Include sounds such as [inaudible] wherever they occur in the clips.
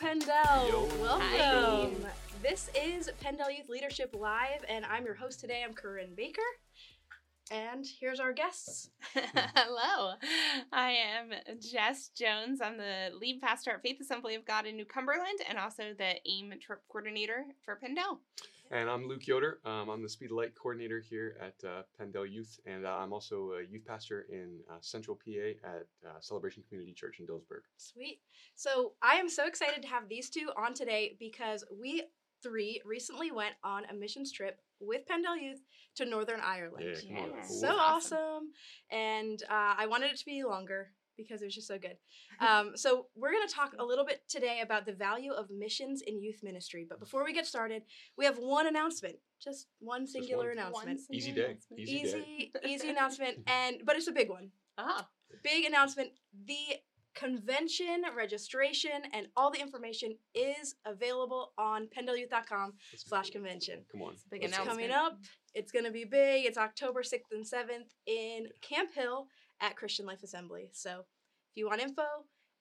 PennDel. Yo. Welcome. This is PennDel Youth Leadership Live, and I'm your host today. I'm Korinne Baker. And here's our guests. [laughs] Hello, I am Jess Jones. I'm the lead pastor at Faith Assembly of God in New Cumberland and also the AIM trip coordinator for PennDel. And I'm Luke Yoder. Um, I'm the Speed the Light coordinator here at uh, PennDel Youth, and uh, I'm also a youth pastor in uh, Central PA at uh, Celebration Community Church in Dillsburg. Sweet. So I am so excited to have these two on today because we three recently went on a missions trip with PennDel Youth to Northern Ireland. Yeah, come on. Yeah. Cool. So awesome. And uh, I wanted it to be longer because it was just so good. [laughs] Um, so, we're going to talk a little bit today about the value of missions in youth ministry. But before we get started, we have one announcement, just one singular one. announcement. One Easy day. announcement. Easy day. Easy, easy [laughs] announcement, and but it's a big one. Oh, Big announcement. The convention registration and all the information is available on pendeluth.com Let's slash convention. Come on. It's big It's announcement. coming up. It's going to be big. It's October 6th and 7th in Camp Hill at Christian Life Assembly. So if you want info,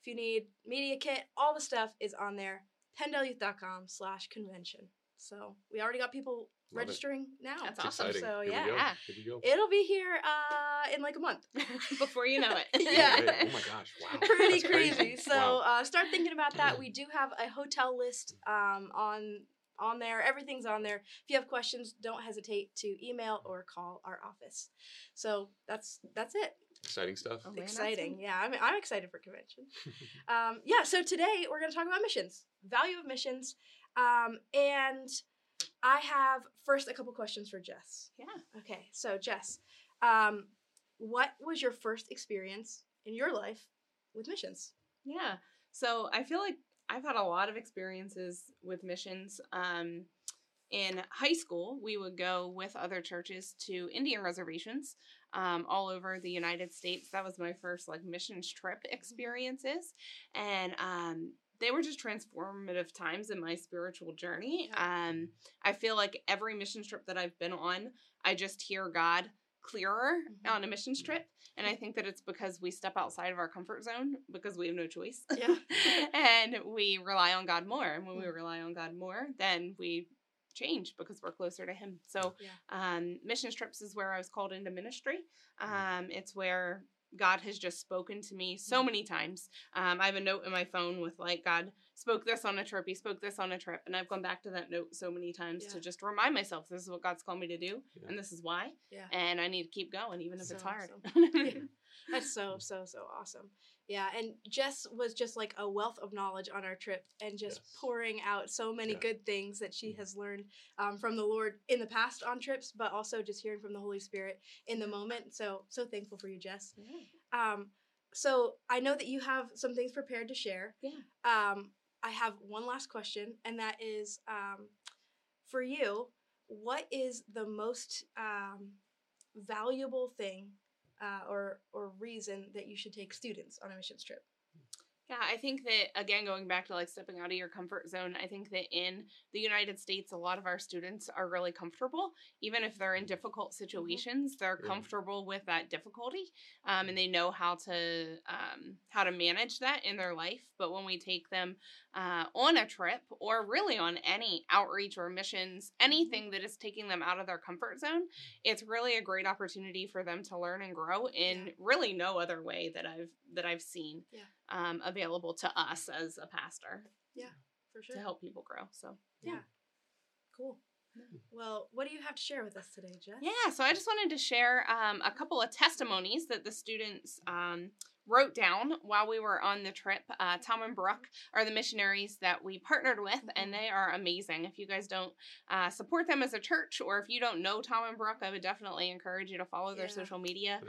if you need media kit, all the stuff is on there. pendeluth.com slash convention. So we already got people Love it. registering now. That's It's awesome. exciting. So, Here yeah. we go. Here we go. It'll be here uh, in like a month. [laughs] Before you know it. [laughs] Yeah. Oh. Oh my gosh. Wow. [laughs] Pretty That's crazy. So Wow. uh, start thinking about that. We do have a hotel list um, on on there. Everything's on there. If you have questions, don't hesitate to email or call our office. So that's that's it. Exciting stuff. Oh, man, exciting. Yeah, I'm I'm excited for convention. [laughs] um, yeah. So today we're gonna talk about missions, value of missions, um, and I have first a couple questions for Jess. Yeah. Okay, so Jess, um, what was your first experience in your life with missions? Yeah. So I feel like I've had a lot of experiences with missions. Um, in high school, we would go with other churches to Indian reservations um, all over the United States. That was my first like missions trip experiences, and um, they were just transformative times in my spiritual journey. Um, I feel like every missions trip that I've been on, I just hear God clearer Mhm. on a missions trip. And I think that it's because we step outside of our comfort zone because we have no choice. Yeah. [laughs] and we rely on God more. And when we Mm. rely on God more, then we change because we're closer to Him. So, Yeah. um, missions trips is where I was called into ministry. Um, it's where God has just spoken to me so Mm. many times. Um, I have a note in my phone with like God spoke this on a trip, He spoke this on a trip, and I've gone back to that note so many times Yeah. to just remind myself this is what God's called me to do, Yeah. and this is why, Yeah. and I need to keep going even if it's So hard. [laughs] Yeah. That's so so so awesome. Yeah, and Jess was just like a wealth of knowledge on our trip, and just Yes. pouring out so many Yeah. good things that she Mhm. has learned um, from the Lord in the past on trips, but also just hearing from the Holy Spirit in the moment. So so thankful for you, Jess. Yeah. Um, so I know that you have some things prepared to share. Yeah. Um, I have one last question, and that is um, for you. What is the most um, valuable thing uh, or or reason that you should take students on a missions trip? Yeah, I think that again, going back to like stepping out of your comfort zone, I think that in the United States, a lot of our students are really comfortable, even if they're in difficult situations. They're Yeah. comfortable with that difficulty, um, and they know how to um, how to manage that in their life. But when we take them uh, on a trip, or really on any outreach or missions, anything that is taking them out of their comfort zone, it's really a great opportunity for them to learn and grow in Yeah. really no other way that I've that I've seen Yeah. um, available to us as a pastor Yeah, For sure. to help people grow. So yeah. Cool. Well, what do you have to share with us today, Jess? yeah, so I just wanted to share um, a couple of testimonies that the students um, wrote down while we were on the trip. Uh, Tom and Brooke are the missionaries that we partnered with, and they are amazing. If you guys don't uh, support them as a church, or if you don't know Tom and Brooke, I would definitely encourage you to follow their social media.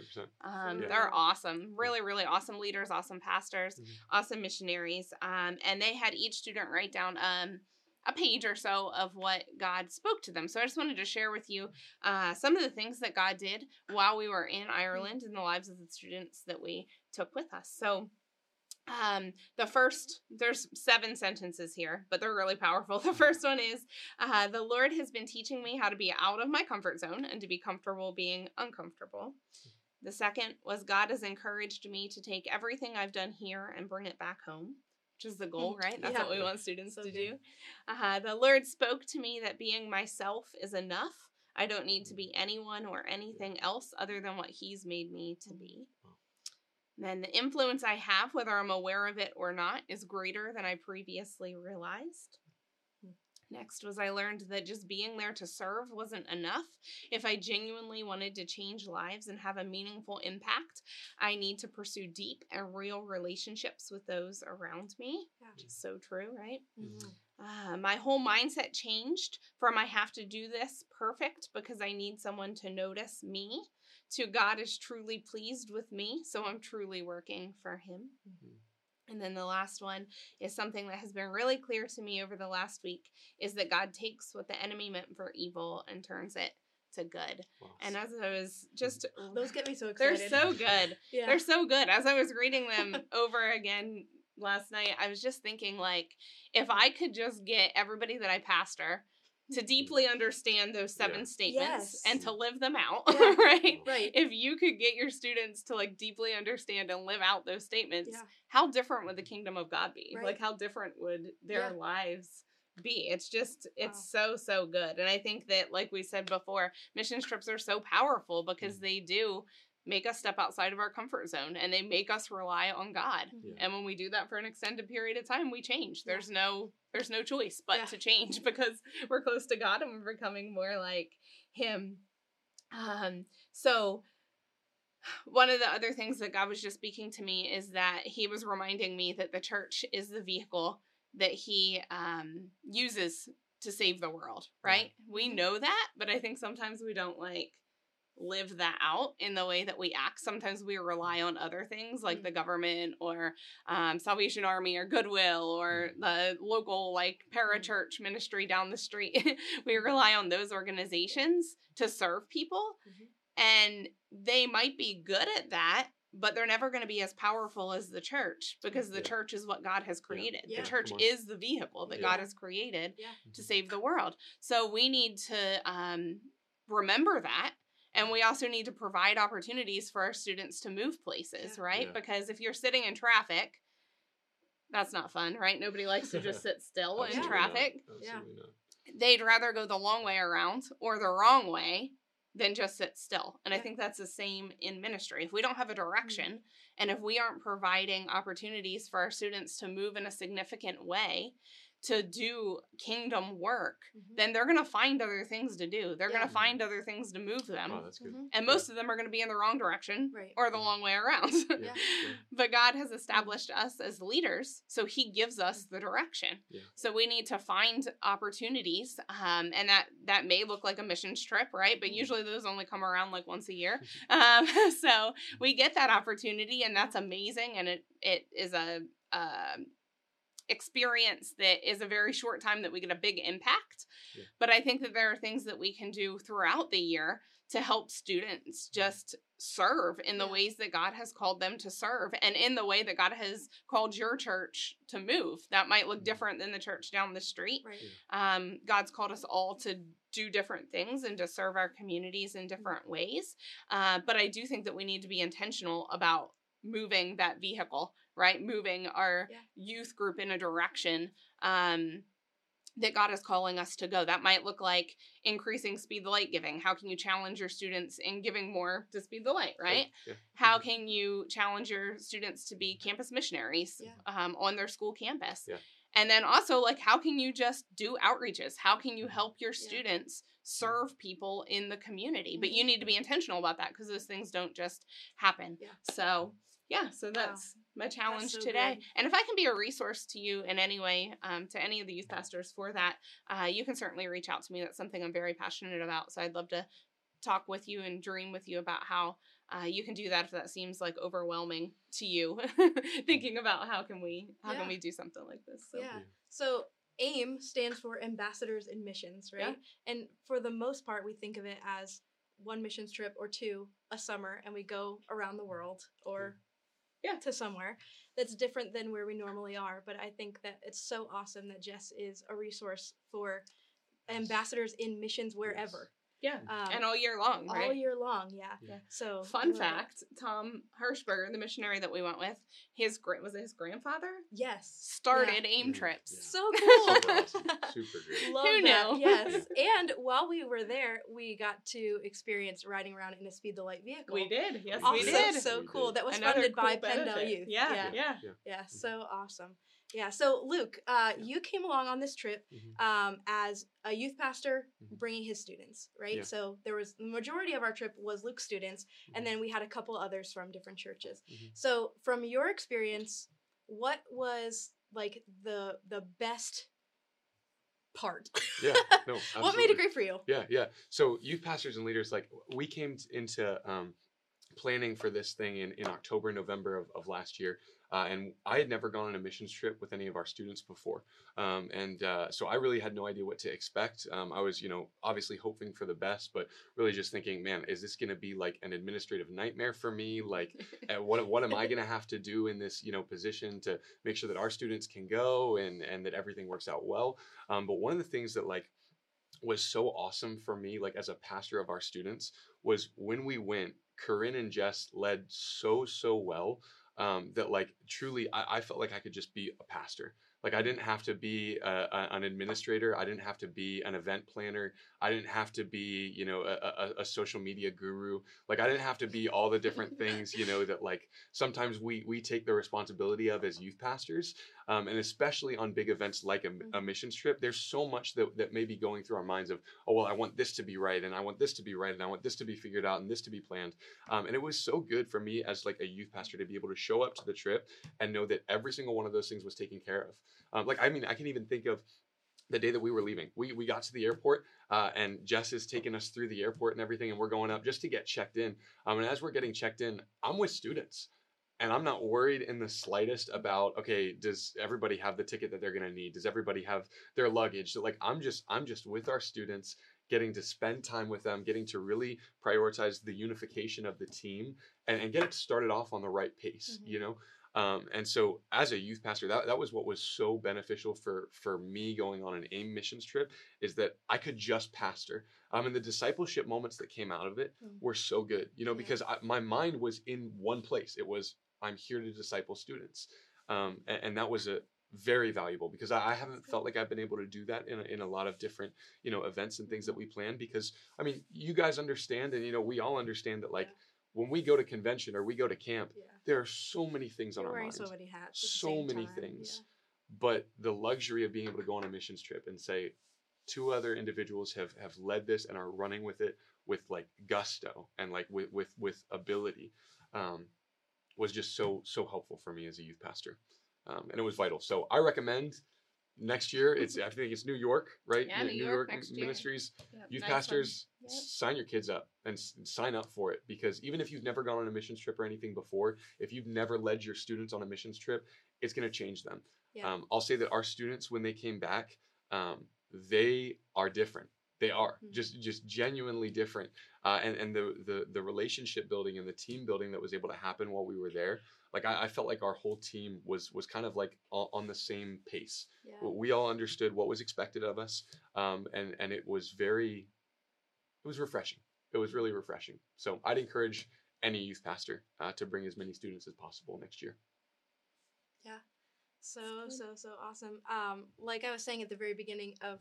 Um, Yeah. They're awesome, really, really awesome leaders, awesome pastors, Mhm. awesome missionaries. Um, and they had each student write down um, a page or so of what God spoke to them. So I just wanted to share with you uh, some of the things that God did while we were in Ireland in the lives of the students that we took with us. So um, the first, there's seven sentences here, but they're really powerful. [laughs] The first one is uh, The Lord has been teaching me how to be out of my comfort zone and to be comfortable being uncomfortable. The second was God has encouraged me to take everything I've done here and bring it back home. Which is the goal, mm-hmm. right? That's Yeah. what we want students So to good. do. Uh, the Lord spoke to me that being myself is enough. I don't need to be mm. anyone or anything else other than what He's made me to mm-hmm. be. Wow. Then the influence I have, whether I'm aware of it or not, is greater than I previously realized. Next was I learned that just being there to serve wasn't enough. If I genuinely wanted to change lives and have a meaningful impact, I need to pursue deep and real relationships with those around me. Yeah. Which is so true, right? Mhm. Uh, my whole mindset changed from I have to do this perfect because I need someone to notice me to God is truly pleased with me, so I'm truly working for Him. Mhm. And then the last one is something that has been really clear to me over the last week is that God takes what the enemy meant for evil and turns it to good. Wow. And as I was just [laughs] Those get me so excited. they're so good. [laughs] yeah. They're so good. As I was reading them [laughs] over again last night, I was just thinking like if I could just get everybody that I pastor to hmm. deeply understand those seven Yeah. statements Yes. and to live them out, [laughs] Yeah. right? right. If you could get your students to like deeply understand and live out those statements, Yeah. how different would the kingdom of God be? Right. Like how different would their Yeah. lives be? It's just it's so so good. And I think that like we said before, mission trips are so powerful because mm. they do make us step outside of our comfort zone and they make us rely on God. Mhm. And when we do that for an extended period of time, we change. Yeah. There's no there's no choice but Yeah. to change [laughs] because we're close to God and we're becoming more like him. Um so one of the other things that God was just speaking to me is that he was reminding me that the church is the vehicle that he um uses to save the world, right? We know that, but I think sometimes we don't like live that out in the way that we act. Sometimes we rely on other things like the government or um, Salvation Army or Goodwill or the local like parachurch ministry down the street. [laughs] we rely on those organizations to serve people, Mhm. and they might be good at that. But they're never going to be as powerful as the church because the Yeah. church is what God has created. Yeah. The church is the vehicle that Yeah. God has created Yeah. to save the world. So we need to um, remember that. And we also need to provide opportunities for our students to move places, Yeah. right? Yeah. Because if you're sitting in traffic, that's not fun, right? Nobody likes to just [laughs] sit still in traffic. Not. Yeah. Absolutely not. They'd rather go the long way around or the wrong way than just sit still. And I think that's the same in ministry. If we don't have a direction mm-hmm. and if we aren't providing opportunities for our students to move in a significant way to do kingdom work, Mhm. then they're going to find other things to do. They're gonna find other things to move them. Wow, that's good. Mhm. and most of them are going to be in the wrong direction Right. or the long way around. [laughs] Yeah. yeah. but God has established us as leaders, so He gives us the direction. Yeah. So we need to find opportunities, um, and that that may look like a missions trip, right? But Mhm. usually those only come around like once a year. [laughs] Um, [laughs] so we get that opportunity, and that's amazing, and it it is a. Um, experience that is a very short time that we get a big impact Yeah. but i think that there are things that we can do throughout the year to help students just serve in the Yeah. ways that God has called them to serve and in the way that God has called your church to move. That might look Mhm. different than the church down the street. Right. Um, God's called us all to do different things and to serve our communities in different ways. Uh, but I do think that we need to be intentional about moving that vehicle, right? Moving our Yeah. youth group in a direction. Um, that God is calling us to go. That might look like increasing speed the light giving. How can you challenge your students in giving more to speed the light, right? Yeah. How mm-hmm. can you challenge your students to be mm-hmm. campus missionaries Yeah. um, on their school campus? Yeah. And then also, like, how can you just do outreaches? How can you mm-hmm. help your Yeah. students serve people in the community? But you need to be intentional about that because those things don't just happen. Yeah. So, yeah, so that's my challenge so today. good. And if I can be a resource to you in any way, um, to any of the youth pastors for that, uh, you can certainly reach out to me. That's something I'm very passionate about. So I'd love to talk with you and dream with you about how uh, you can do that if that seems like overwhelming to you. [laughs] Thinking about how can we how Yeah. can we do something like this? So. Yeah. So AIM stands for Ambassadors in Missions, right? And for the most part, we think of it as one missions trip or two a summer, and we go around the world or Yeah. to somewhere that's different than where we normally are. But I think that it's so awesome that Jess is a resource for ambassadors in missions wherever. Yeah. Um, and all year long, right? all year long. Yeah. Yeah. So Fun love it. fact: Tom Hirschberger, the missionary that we went with, his gra- was it his grandfather Yes. started AIM Mm, trips. yeah. So cool. Super awesome. [laughs] Super great. Love Who knew? Yes. and while we were there, we got to experience riding around in a Speed the Light vehicle. We did, yes, Also, we did. so We cool. did. That was Another funded by cool PennDel benefit. Youth. Yeah, Yeah. yeah. Yeah, so awesome. Yeah, so Luke, uh, you came along on this trip Mhm. um, as a youth pastor Mhm. bringing his students, right? Yeah. So there was the majority of our trip was Luke's students, and Mhm. then we had a couple others from different churches. Mhm. So from your experience, what was like the the best part? Yeah, [laughs] no, what made it great for you? Yeah, yeah. So youth pastors and leaders, like we came into um, planning for this thing in, in October, November of, of last year. Uh, and I had never gone on a missions trip with any of our students before. Um, and uh, so I really had no idea what to expect. Um, I was, you know, obviously hoping for the best, but really just thinking, man, is this going to be like an administrative nightmare for me? Like, uh, [laughs] what, what am I going to have to do in this, you know, position to make sure that our students can go and, and that everything works out well? Um, but one of the things that like was so awesome for me, like as a pastor of our students, was when we went, Korinne and Jess led so, so well um, that like truly I, I felt like I could just be a pastor. Like I didn't have to be a, a, an administrator. I didn't have to be an event planner. I didn't have to be, you know, a, a, a social media guru. Like I didn't have to be all the different [laughs] things, you know, that like sometimes we we take the responsibility of as youth pastors, um, and especially on big events like a, a missions trip. There's so much that that may be going through our minds of, oh well, I want this to be right, and I want this to be right, and I want this to be figured out, and this to be planned. Um, and it was so good for me as like a youth pastor to be able to show up to the trip and know that every single one of those things was taken care of. Um, like I mean, I can even think of the day that we were leaving. We we got to the airport, uh, and Jess is taking us through the airport and everything, and we're going up just to get checked in. Um, and as we're getting checked in, I'm with students. And I'm not worried in the slightest about okay, does everybody have the ticket that they're gonna need? Does everybody have their luggage? So like I'm just I'm just with our students, getting to spend time with them, getting to really prioritize the unification of the team and, and get it started off on the right pace, Mhm. you know? Um, and so as a youth pastor, that, that was what was so beneficial for, for me going on an AIM missions trip is that I could just pastor. Um, and the discipleship moments that came out of it Mm. were so good, you know, Yeah. because I, my mind was in one place. It was, I'm here to disciple students. Um, and, and that was a very valuable because I, I haven't felt like I've been able to do that in a, in a lot of different, you know, events and things that we plan because I mean, you guys understand and, you know, we all understand that like Yeah. when we go to convention or we go to camp, Yeah. there are so many things on You're our wearing minds so many hats. so many time, things. yeah. but the luxury of being able to go on a missions trip and say two other individuals have have led this and are running with it with like gusto and like with with with ability um, was just so so helpful for me as a youth pastor. Um, and it was vital. So i recommend next year it's i think it's new york right? Yeah, N- New York year. ministries. Yep, youth nice pastors Yep. sign your kids up and s- sign up for it. Because even if you've never gone on a missions trip or anything before if you've never led your students on a missions trip it's going to change them. Yeah. um, i'll say that our students when they came back um, they are different they are Mhm. just just genuinely different uh, and and the, the the relationship building and the team building that was able to happen while we were there like I, I felt like our whole team was was kind of like on, on the same pace Yeah. we all understood what was expected of us um, and and it was very it was refreshing it was really refreshing so i'd encourage any youth pastor uh, to bring as many students as possible next year Yeah, So so so awesome. Um, like I was saying at the very beginning of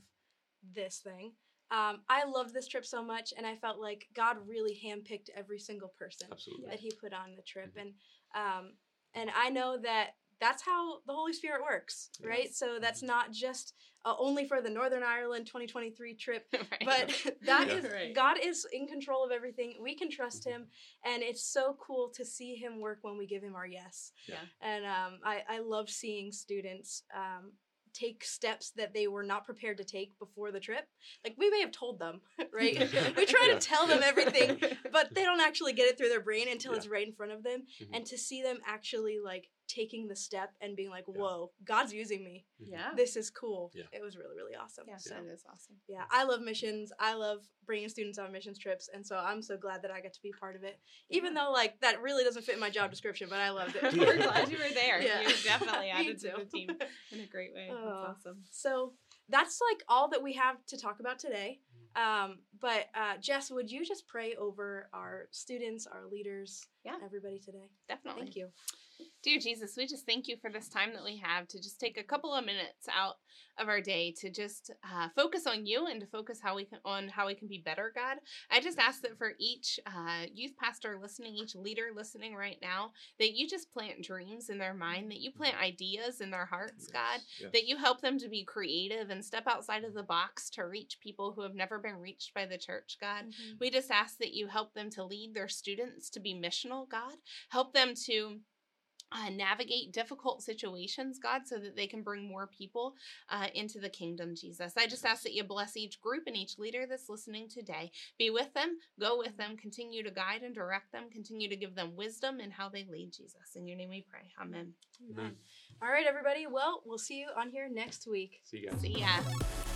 this thing, um, I loved this trip so much, and I felt like God really handpicked every single person absolutely that He put on the trip, Mhm. and um, and I know that that's how the Holy Spirit works, right? Yes. So that's not just uh, only for the Northern Ireland 2023 trip, [laughs] Right. but [laughs] that Yeah. is Right. God is in control of everything. We can trust Mhm. Him, and it's so cool to see Him work when we give Him our yes. Yeah. And um, I I love seeing students um, take steps that they were not prepared to take before the trip. Like we may have told them, [laughs] right? [laughs] we try Yeah. to tell them everything, [laughs] but they don't actually get it through their brain until Yeah. it's right in front of them. Mhm. And to see them actually like taking the step and being like, Yeah. "Whoa, God's using me. yeah. This is cool." Yeah. It was really really awesome. Yeah, So that is awesome. yeah, I love missions. I love bringing students on missions trips, and so I'm so glad that I got to be part of it. Even though like that really doesn't fit in my job description, but I [laughs] loved it. We're glad you were there. Yeah. You definitely [laughs] added to the team in a great way. Oh. That's awesome. So that's like all that we have to talk about today. Um, but uh, Jess, would you just pray over our students, our leaders, Yeah. everybody today? Definitely. Thank you. Dear Jesus, we just thank you for this time that we have to just take a couple of minutes out of our day to just uh, focus on you and to focus how we can on how we can be better, God. I just ask that for each uh, youth pastor listening, each leader listening right now, that you just plant dreams in their mind, that you plant ideas in their hearts, God, Yes. that you help them to be creative and step outside of the box to reach people who have never been reached by the church, God. Mhm. We just ask that you help them to lead their students to be missional, God. Help them to uh, navigate difficult situations, God, so that they can bring more people uh, into the kingdom, Jesus. I just ask that you bless each group and each leader that's listening today. Be with them, go with them, continue to guide and direct them, continue to give them wisdom in how they lead, Jesus. In your name we pray. Amen. Amen. All right, everybody. Well, we'll see you on here next week. See you guys. See ya.